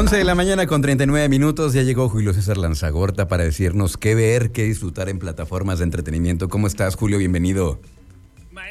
11 de la mañana con 39 minutos. Ya llegó Julio César Lanzagorta para decirnos qué ver, qué disfrutar en plataformas de entretenimiento. ¿Cómo estás, Julio? Bienvenido.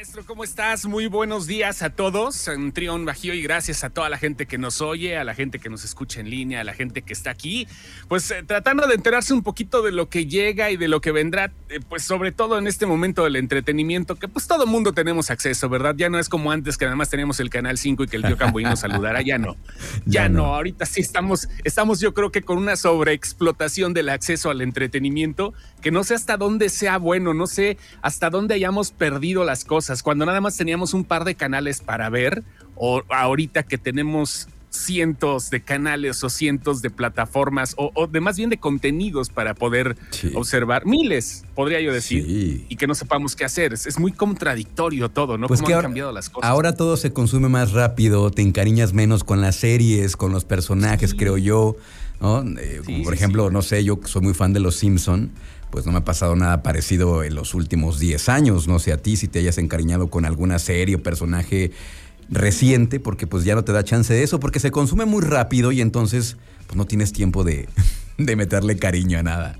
Maestro, ¿cómo estás? Muy buenos días a todos en Trión Bajío y gracias a toda la gente que nos oye, a la gente que nos escucha en línea, a la gente que está aquí, pues eh, tratando de enterarse un poquito de lo que llega y de lo que vendrá, eh, pues sobre todo en este momento del entretenimiento, que pues todo mundo tenemos acceso, ¿verdad? Ya no es como antes que además teníamos el Canal 5 y que el tío Camboy nos saludara, ya no, ya, no. ahorita sí estamos, estamos yo creo que con una sobreexplotación del acceso al entretenimiento, que no sé hasta dónde sea bueno, no sé hasta dónde hayamos perdido las cosas cuando nada más teníamos un par de canales para ver, o ahorita que tenemos cientos de canales o cientos de plataformas o, de más bien de contenidos para poder observar, miles, podría yo decir, y que no sepamos qué hacer. Es, muy contradictorio todo, ¿no? Pues que han cambiado las cosas. Ahora todo se consume más rápido, te encariñas menos con las series, con los personajes, creo yo. Eh, por ejemplo, no sé, yo soy muy fan de Los Simpson pues no me ha pasado nada parecido en los últimos 10 años. No sé a ti si te hayas encariñado con alguna serie o personaje reciente, porque pues ya no te da chance de eso, porque se consume muy rápido y entonces pues no tienes tiempo de, de meterle cariño a nada.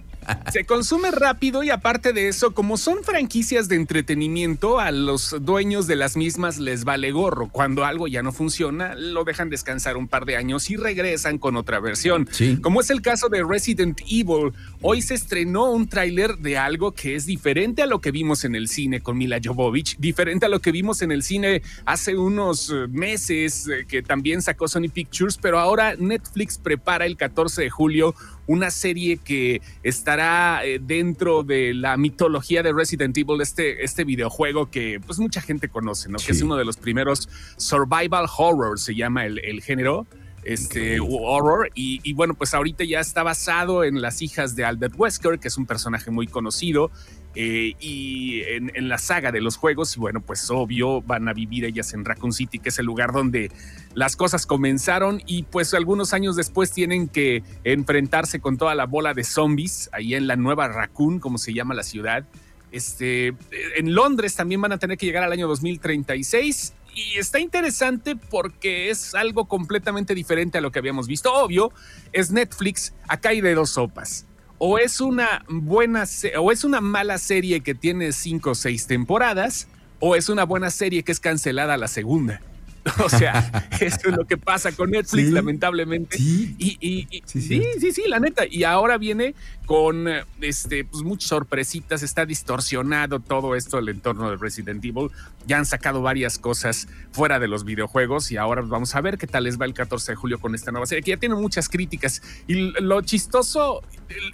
Se consume rápido y aparte de eso, como son franquicias de entretenimiento, a los dueños de las mismas les vale gorro. Cuando algo ya no funciona, lo dejan descansar un par de años y regresan con otra versión. Como es el caso de Resident Evil. Hoy se estrenó un tráiler de algo que es diferente a lo que vimos en el cine con Mila Jovovich, diferente a lo que vimos en el cine hace unos eh, meses eh, que también sacó Sony Pictures, pero ahora Netflix prepara el 14 de julio una serie que estará eh, dentro de la mitología de Resident Evil, este, este videojuego que pues mucha gente conoce, ¿no? Que es uno de los primeros survival horror, se llama el, género este horror y, bueno pues ahorita ya está basado en las hijas de Albert Wesker que es un personaje muy conocido eh, y en, la saga de los juegos, y bueno, pues obvio van a vivir ellas en Raccoon City, que es el lugar donde las cosas comenzaron y pues algunos años después tienen que enfrentarse con toda la bola de zombies ahí en la nueva Raccoon, como se llama la ciudad. Este, en Londres también van a tener que llegar al año 2036 y está interesante porque es algo completamente diferente a lo que habíamos visto. Obvio, es Netflix, acá hay de dos sopas o es una buena o es una mala serie que tiene cinco o seis temporadas, o es una buena serie que es cancelada la segunda. O sea, eso es lo que pasa con Netflix, lamentablemente. Sí. Y, sí, sí, sí, la neta. Y ahora viene con este, pues, muchas sorpresitas. Está distorsionado todo esto el entorno de Resident Evil. Ya han sacado varias cosas fuera de los videojuegos. Y ahora vamos a ver qué tal les va el 14 de julio con esta nueva serie, que ya tiene muchas críticas. Y lo chistoso,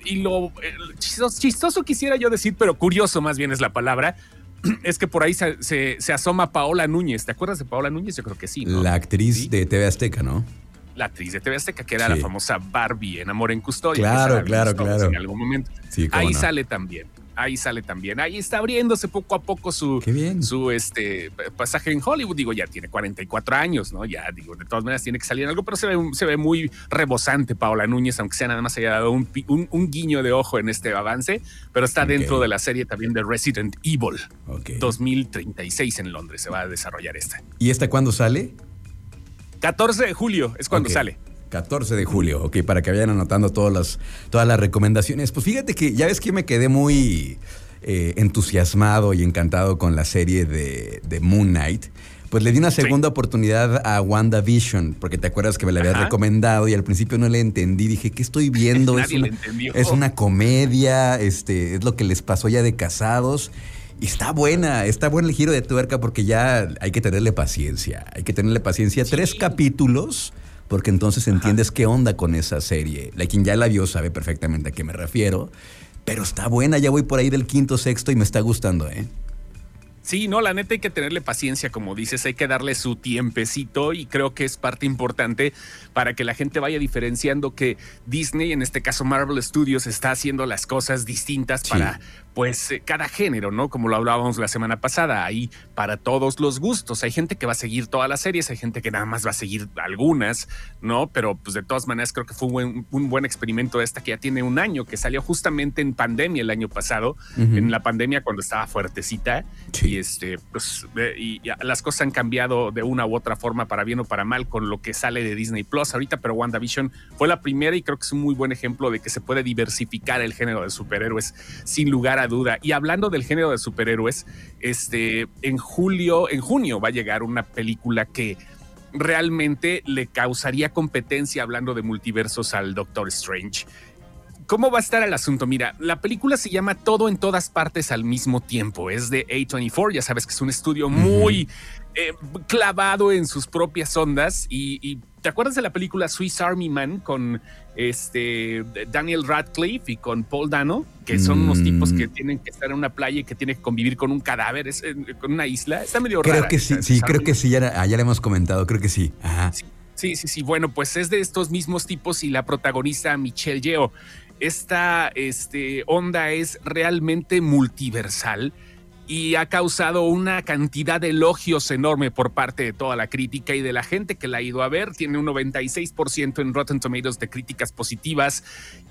y lo chistoso quisiera yo decir, pero curioso más bien es la palabra es que por ahí se, asoma Paola Núñez. ¿Te acuerdas de Paola Núñez? Yo creo que sí. La actriz de TV Azteca, ¿no? La actriz de TV Azteca, que era la famosa Barbie en Amor en Custodia. Claro, claro, claro. En algún momento. ahí sale también ahí sale también. Ahí está abriéndose poco a poco su, su este, pasaje en Hollywood. Digo, ya tiene 44 años, ¿no? Ya, digo, de todas maneras tiene que salir en algo, pero se ve, se ve muy rebosante Paola Núñez, aunque sea nada más haya dado un, un, guiño de ojo en este avance, pero está dentro de la serie también de Resident Evil. 2036 en Londres se va a desarrollar esta. ¿Y esta cuándo sale? 14 de julio es cuando sale. 14 de julio, ok, para que vayan anotando todas las, todas las recomendaciones. Pues fíjate que ya ves que me quedé muy eh, entusiasmado y encantado con la serie de, Moon Knight. Pues le di una segunda oportunidad a WandaVision, porque te acuerdas que me la había recomendado y al principio no le entendí. Dije, ¿qué estoy viendo? es, una, es una comedia, este, es lo que les pasó ya de casados. Y está buena, está buen el giro de tuerca porque ya hay que tenerle paciencia. Hay que tenerle paciencia. Tres capítulos porque entonces entiendes qué onda con esa serie. La quien ya la vio sabe perfectamente a qué me refiero, pero está buena, ya voy por ahí del quinto, sexto y me está gustando, ¿eh? Sí, no, la neta hay que tenerle paciencia, como dices, hay que darle su tiempecito y creo que es parte importante para que la gente vaya diferenciando que Disney, en este caso Marvel Studios, está haciendo las cosas distintas para pues eh, cada género, ¿no? Como lo hablábamos la semana pasada, ahí para todos los gustos. Hay gente que va a seguir todas las series, hay gente que nada más va a seguir algunas, ¿no? Pero pues de todas maneras creo que fue un buen, experimento esta que ya tiene un año, que salió justamente en pandemia el año pasado, en la pandemia cuando estaba fuertecita. Y este, pues, y, las cosas han cambiado de una u otra forma para bien o para mal con lo que sale de Disney Plus ahorita, pero WandaVision fue la primera y creo que es un muy buen ejemplo de que se puede diversificar el género de superhéroes sin lugar a duda. Y hablando del género de superhéroes, este, en julio, en junio va a llegar una película que realmente le causaría competencia hablando de multiversos al Doctor Strange. ¿Cómo va a estar el asunto? Mira, la película se llama Todo en todas partes al mismo tiempo. Es de A24, ya sabes que es un estudio muy eh, clavado en sus propias ondas. Y, ¿te acuerdas de la película Swiss Army Man con este Daniel Radcliffe y con Paul Dano? Que son unos tipos que mm. tienen que estar en una playa y que tienen que convivir con un cadáver, es, con una isla. Está medio creo Creo que sí, sí, creo que sí, ya, ya le hemos comentado, creo que sí. Ajá. Sí, sí, sí. Bueno, pues es de estos mismos tipos y la protagonista Michelle Yeoh esta este, onda es realmente multiversal y ha causado una cantidad de elogios enorme por parte de toda la crítica y de la gente que la ha ido a ver. Tiene un 96% en Rotten Tomatoes de críticas positivas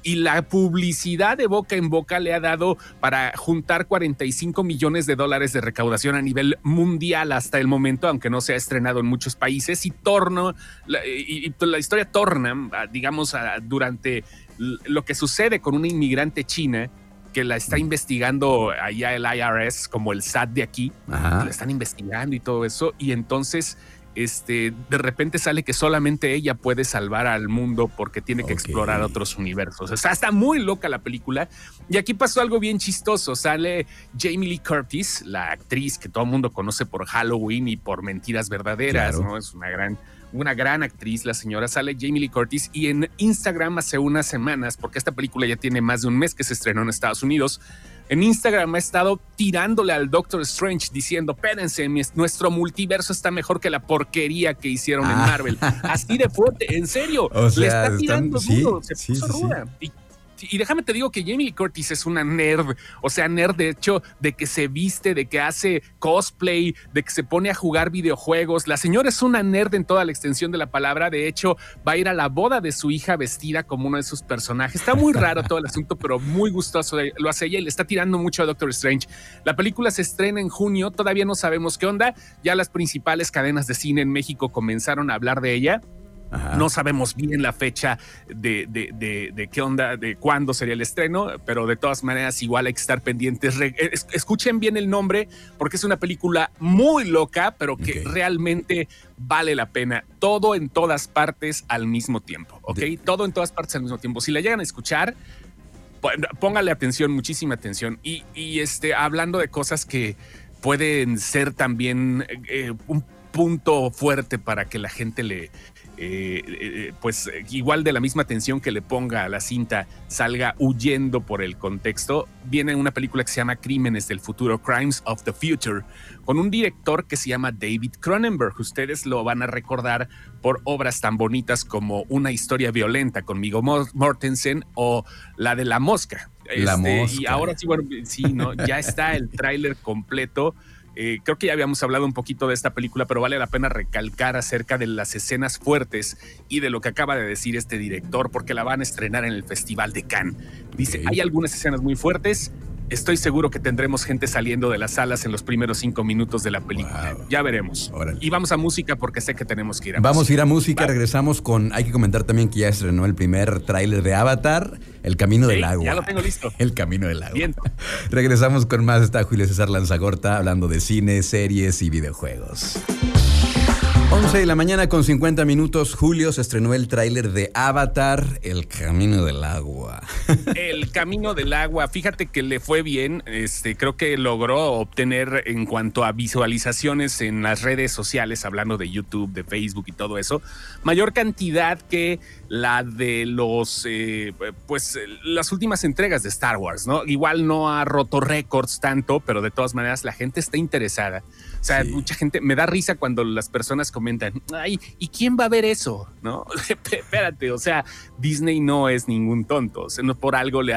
y la publicidad de boca en boca le ha dado para juntar 45 millones de dólares de recaudación a nivel mundial hasta el momento, aunque no se ha estrenado en muchos países y torno, y, la historia torna, digamos, durante lo que sucede con una inmigrante china que la está investigando allá el IRS como el SAT de aquí, la están investigando y todo eso, y entonces este, de repente sale que solamente ella puede salvar al mundo porque tiene que explorar otros universos. O sea, está muy loca la película. Y aquí pasó algo bien chistoso. Sale Jamie Lee Curtis, la actriz que todo el mundo conoce por Halloween y por Mentiras Verdaderas, ¿no? Es una gran una gran actriz, la señora sale Jamie Lee Curtis, y en Instagram hace unas semanas, porque esta película ya tiene más de un mes que se estrenó en Estados Unidos, en Instagram ha estado tirándole al Doctor Strange diciendo, espérense, nuestro multiverso está mejor que la porquería que hicieron en ah. Marvel. Así de fuerte, en serio, le está tirando duro, se puso ruda y déjame te digo que Jamie Lee Curtis es una nerd, o sea, nerd de hecho de que se viste, de que hace cosplay, de que se pone a jugar videojuegos. La señora es una nerd en toda la extensión de la palabra. De hecho, va a ir a la boda de su hija vestida como uno de sus personajes. Está muy raro todo el asunto, pero muy gustoso. Lo hace ella y le está tirando mucho a Doctor Strange. La película se estrena en junio, todavía no sabemos qué onda. Ya las principales cadenas de cine en México comenzaron a hablar de ella. No sabemos bien la fecha de, de, qué onda, de cuándo sería el estreno, pero de todas maneras igual hay que estar pendientes. escuchen bien el nombre porque es una película muy loca, pero que realmente vale la pena. Todo en todas partes al mismo tiempo, ¿ok? Todo en todas partes al mismo tiempo. Si la llegan a escuchar, póngale atención, muchísima atención. Y, este, hablando de cosas que pueden ser también eh, un punto fuerte para que la gente le, eh, eh, pues igual de la misma tensión que le ponga a la cinta salga huyendo por el contexto, viene una película que se llama Crímenes del Futuro, Crimes of the Future, con un director que se llama David Cronenberg. Ustedes lo van a recordar por obras tan bonitas como Una historia violenta con Migo Mortensen o la de La Mosca. La este, Mosca. Y ahora sí, bueno, sí, ¿no? ya está el tráiler completo. Eh, creo que ya habíamos hablado un poquito de esta película, pero vale la pena recalcar acerca de las escenas fuertes y de lo que acaba de decir este director, porque la van a estrenar en el Festival de Cannes. Dice, hay algunas escenas muy fuertes, Estoy seguro que tendremos gente saliendo de las salas en los primeros cinco minutos de la película. Ya veremos. Y vamos a música porque sé que tenemos que ir a Vamos a ir a música, regresamos con. Hay que comentar también que ya estrenó el primer tráiler de Avatar, El Camino del Agua. Ya lo tengo listo. El Camino del Agua. Bien. regresamos con más. Está Julio César Lanzagorta hablando de cine, series y videojuegos. 11 de la mañana con 50 minutos, Julio se estrenó el tráiler de Avatar, El Camino del Agua. El Camino del Agua, fíjate que le fue bien, este, creo que logró obtener en cuanto a visualizaciones en las redes sociales, hablando de YouTube, de Facebook y todo eso, mayor cantidad que la de los, eh, pues las últimas entregas de Star Wars, ¿no? Igual no ha roto récords tanto, pero de todas maneras la gente está interesada. O sea, mucha gente, me da risa cuando las personas comentan, ay, ¿y quién va a ver eso? ¿No? Espérate, o sea, Disney no es ningún tonto. por algo le,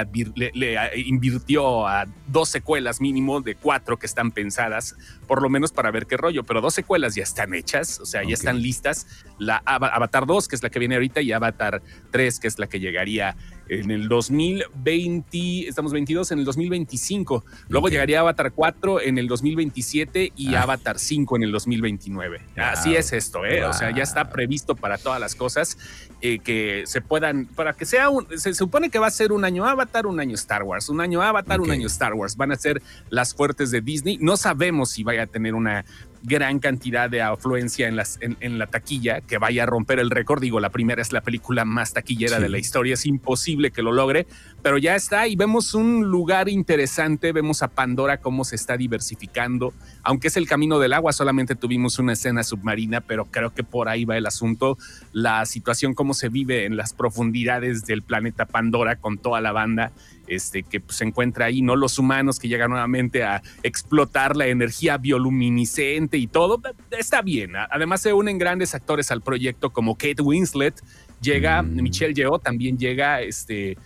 le, invirtió a dos secuelas mínimo de cuatro que están pensadas, por lo menos para ver qué rollo, pero dos secuelas ya están hechas, o sea, ya están listas. La Avatar 2, que es la que viene ahorita, y Avatar 3, que es la que llegaría en el 2020, estamos 22, en el 2025. Luego llegaría Avatar 4 en el 2027 y ah. Avatar 5 en el 2029. Así es esto, ¿eh? O sea, ya está previsto para todas las cosas eh, que se puedan, para que sea un, se supone que va a ser un año Avatar, un año Star Wars, un año Avatar, un año Star Wars. Van a ser las fuertes de Disney. No sabemos si vaya a tener una gran cantidad de afluencia en, las, en, la taquilla que vaya a romper el récord. Digo, la primera es la película más taquillera de la historia, es imposible que lo logre, pero ya está y vemos un lugar interesante, vemos a Pandora cómo se está diversificando, aunque es el camino del agua, solamente tuvimos una escena submarina, pero creo que por ahí va el asunto, la situación, cómo se vive en las profundidades del planeta Pandora con toda la banda este, que pues, se encuentra ahí, ¿no? Los humanos que llegan nuevamente a explotar la energía bioluminiscente y todo, está bien. Además se unen grandes actores al proyecto como Kate Winslet, llega mm. Michelle Yeoh, también llega este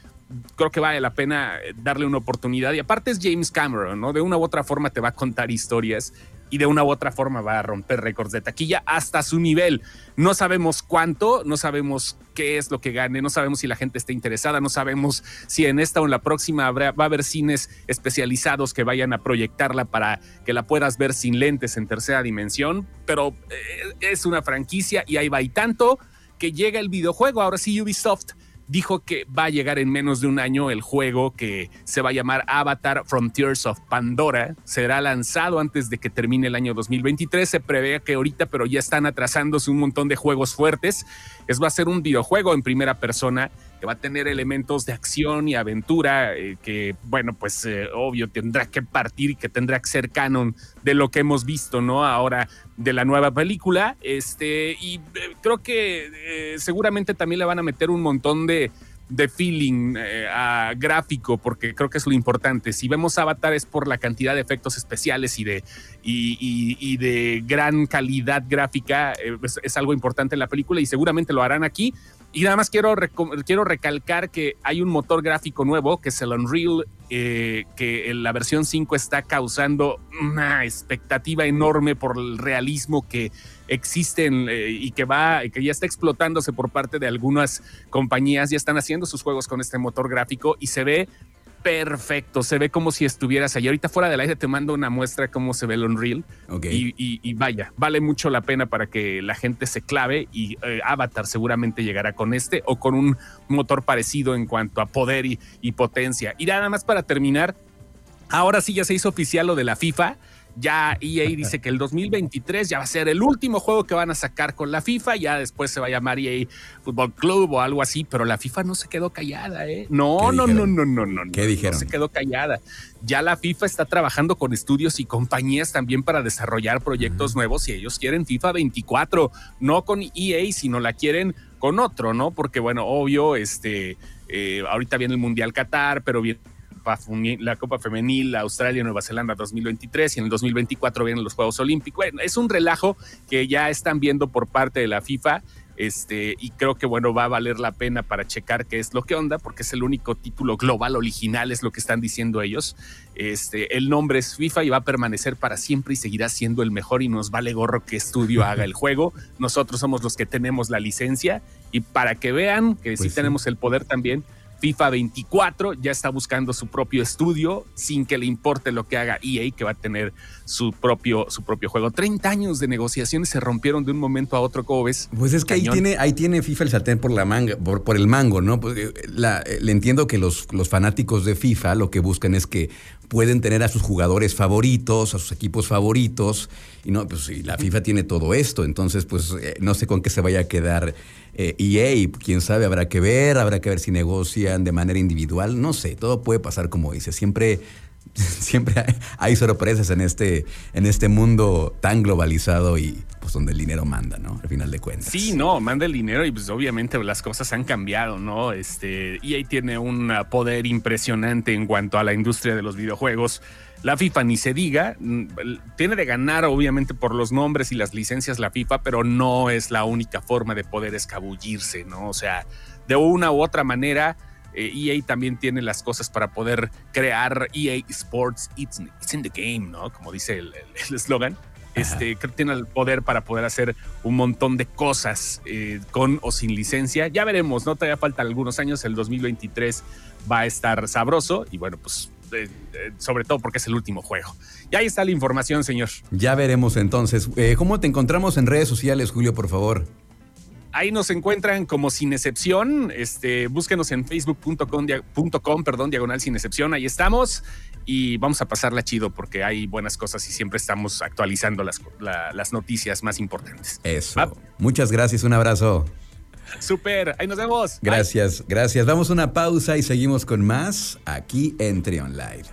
creo que vale la pena darle una oportunidad. Y aparte es James Cameron, ¿no? De una u otra forma te va a contar historias y de una u otra forma va a romper récords de taquilla hasta su nivel. No sabemos cuánto, no sabemos qué es lo que gane, no sabemos si la gente está interesada, no sabemos si en esta o en la próxima va a haber cines especializados que vayan a proyectarla para que la puedas ver sin lentes en tercera dimensión, pero eh, es una franquicia y ahí va y tanto que llega el videojuego. Ahora sí, Ubisoft dijo que va a llegar en menos de un año el juego que se va a llamar Avatar Frontiers of Pandora. Será lanzado antes de que termine el año 2023. Se prevé que ahorita, pero ya están atrasándose un montón de juegos fuertes. Es va a ser un videojuego en primera persona que va a tener elementos de acción y aventura eh, que, bueno, pues eh, obvio tendrá que partir y que tendrá que ser canon de lo que hemos visto, ¿no? Ahora de la nueva película. Este, y eh, creo que seguramente también le van a meter un montón de de feeling gráfico, porque creo que es lo importante. Si vemos Avatar es por la cantidad de efectos especiales y de, y, de gran calidad gráfica, es, algo importante en la película y seguramente lo harán aquí. Y nada más quiero, quiero recalcar que hay un motor gráfico nuevo, que es el Unreal, eh, que en la versión 5 está causando una expectativa enorme por el realismo que existe eh, y que va, que ya está explotándose por parte de algunas compañías. Ya están haciendo sus juegos con este motor gráfico y se ve perfecto, se ve como si estuvieras allí. Ahorita fuera del aire te mando una muestra cómo se ve el Unreal. Y, vaya, vale mucho la pena para que la gente se clave y eh, Avatar seguramente llegará con este o con un motor parecido en cuanto a poder y, y potencia. Y nada más para terminar, ahora sí ya se hizo oficial lo de la FIFA. Ya EA dice que el 2023 ya va a ser el último juego que van a sacar con la FIFA, ya después se va a llamar EA Football Club o algo así, pero la FIFA no se quedó callada, ¿eh? No, no, no, no, no, no. ¿Qué dijeron? No se quedó callada. Ya la FIFA está trabajando con estudios y compañías también para desarrollar proyectos nuevos y ellos quieren FIFA 24, no con EA, sino la quieren con otro, ¿no? Porque bueno, obvio, este, eh, ahorita viene el Mundial Qatar, pero viene la Copa Femenil, Australia, Nueva Zelanda 2023 y en el 2024 vienen los Juegos Olímpicos. Bueno, es un relajo que ya están viendo por parte de la FIFA. Este, y creo que bueno, va a valer la pena para checar qué es lo que onda, porque es el único título global original, es lo que están diciendo ellos. Este, el nombre es FIFA y va a permanecer para siempre y seguirá siendo el mejor y nos vale gorro que estudio haga el juego. Nosotros somos los que tenemos la licencia y para que vean que sí, pues tenemos el poder también, FIFA 24 ya está buscando su propio estudio sin que le importe lo que haga EA, que va a tener su propio, su propio juego. 30 años de negociaciones se rompieron de un momento a otro, ¿cómo ves? Pues es que ahí tiene, ahí tiene FIFA el sartén por la manga, por, el mango, ¿no? Pues, eh, eh, le entiendo que los, los fanáticos de FIFA lo que buscan es que pueden tener a sus jugadores favoritos, a sus equipos favoritos, y no, pues la FIFA tiene todo esto, entonces pues eh, no sé con qué se vaya a quedar eh, EA, quién sabe, habrá que ver, habrá que ver si negocian de manera individual, no sé, todo puede pasar como dice, siempre siempre hay, sorpresas en este, en este mundo tan globalizado y pues donde el dinero manda, ¿no? Al final de cuentas. Sí, no, manda el dinero y pues obviamente las cosas han cambiado, ¿no? Este, EA tiene un poder impresionante en cuanto a la industria de los videojuegos. La FIFA ni se diga, tiene de ganar obviamente por los nombres y las licencias la FIFA, pero no es la única forma de poder escabullirse, ¿no? O sea, de una u otra manera, EA e también tiene las cosas para poder crear EA Sports, it's, in the game, ¿no? Como dice el eslogan. Este, creo que tiene el poder para poder hacer un montón de cosas eh, con o sin licencia. Ya veremos, ¿no? Todavía faltan algunos años, el 2023 va a estar sabroso y bueno, pues eh, eh, sobre todo porque es el último juego. Y ahí está la información, señor. Ya veremos entonces. ¿Cómo te encontramos en redes sociales, Julio, por favor? Ahí nos encuentran como sin excepción. Este, búsquenos en facebook.com, perdón, diagonal sin excepción. Ahí estamos y vamos a pasarla chido porque hay buenas cosas y siempre estamos actualizando las, las noticias más importantes. Eso. Muchas gracias. Un abrazo. Super, ahí nos vemos. Gracias, gracias. Vamos a una pausa y seguimos con más aquí en Trion Live.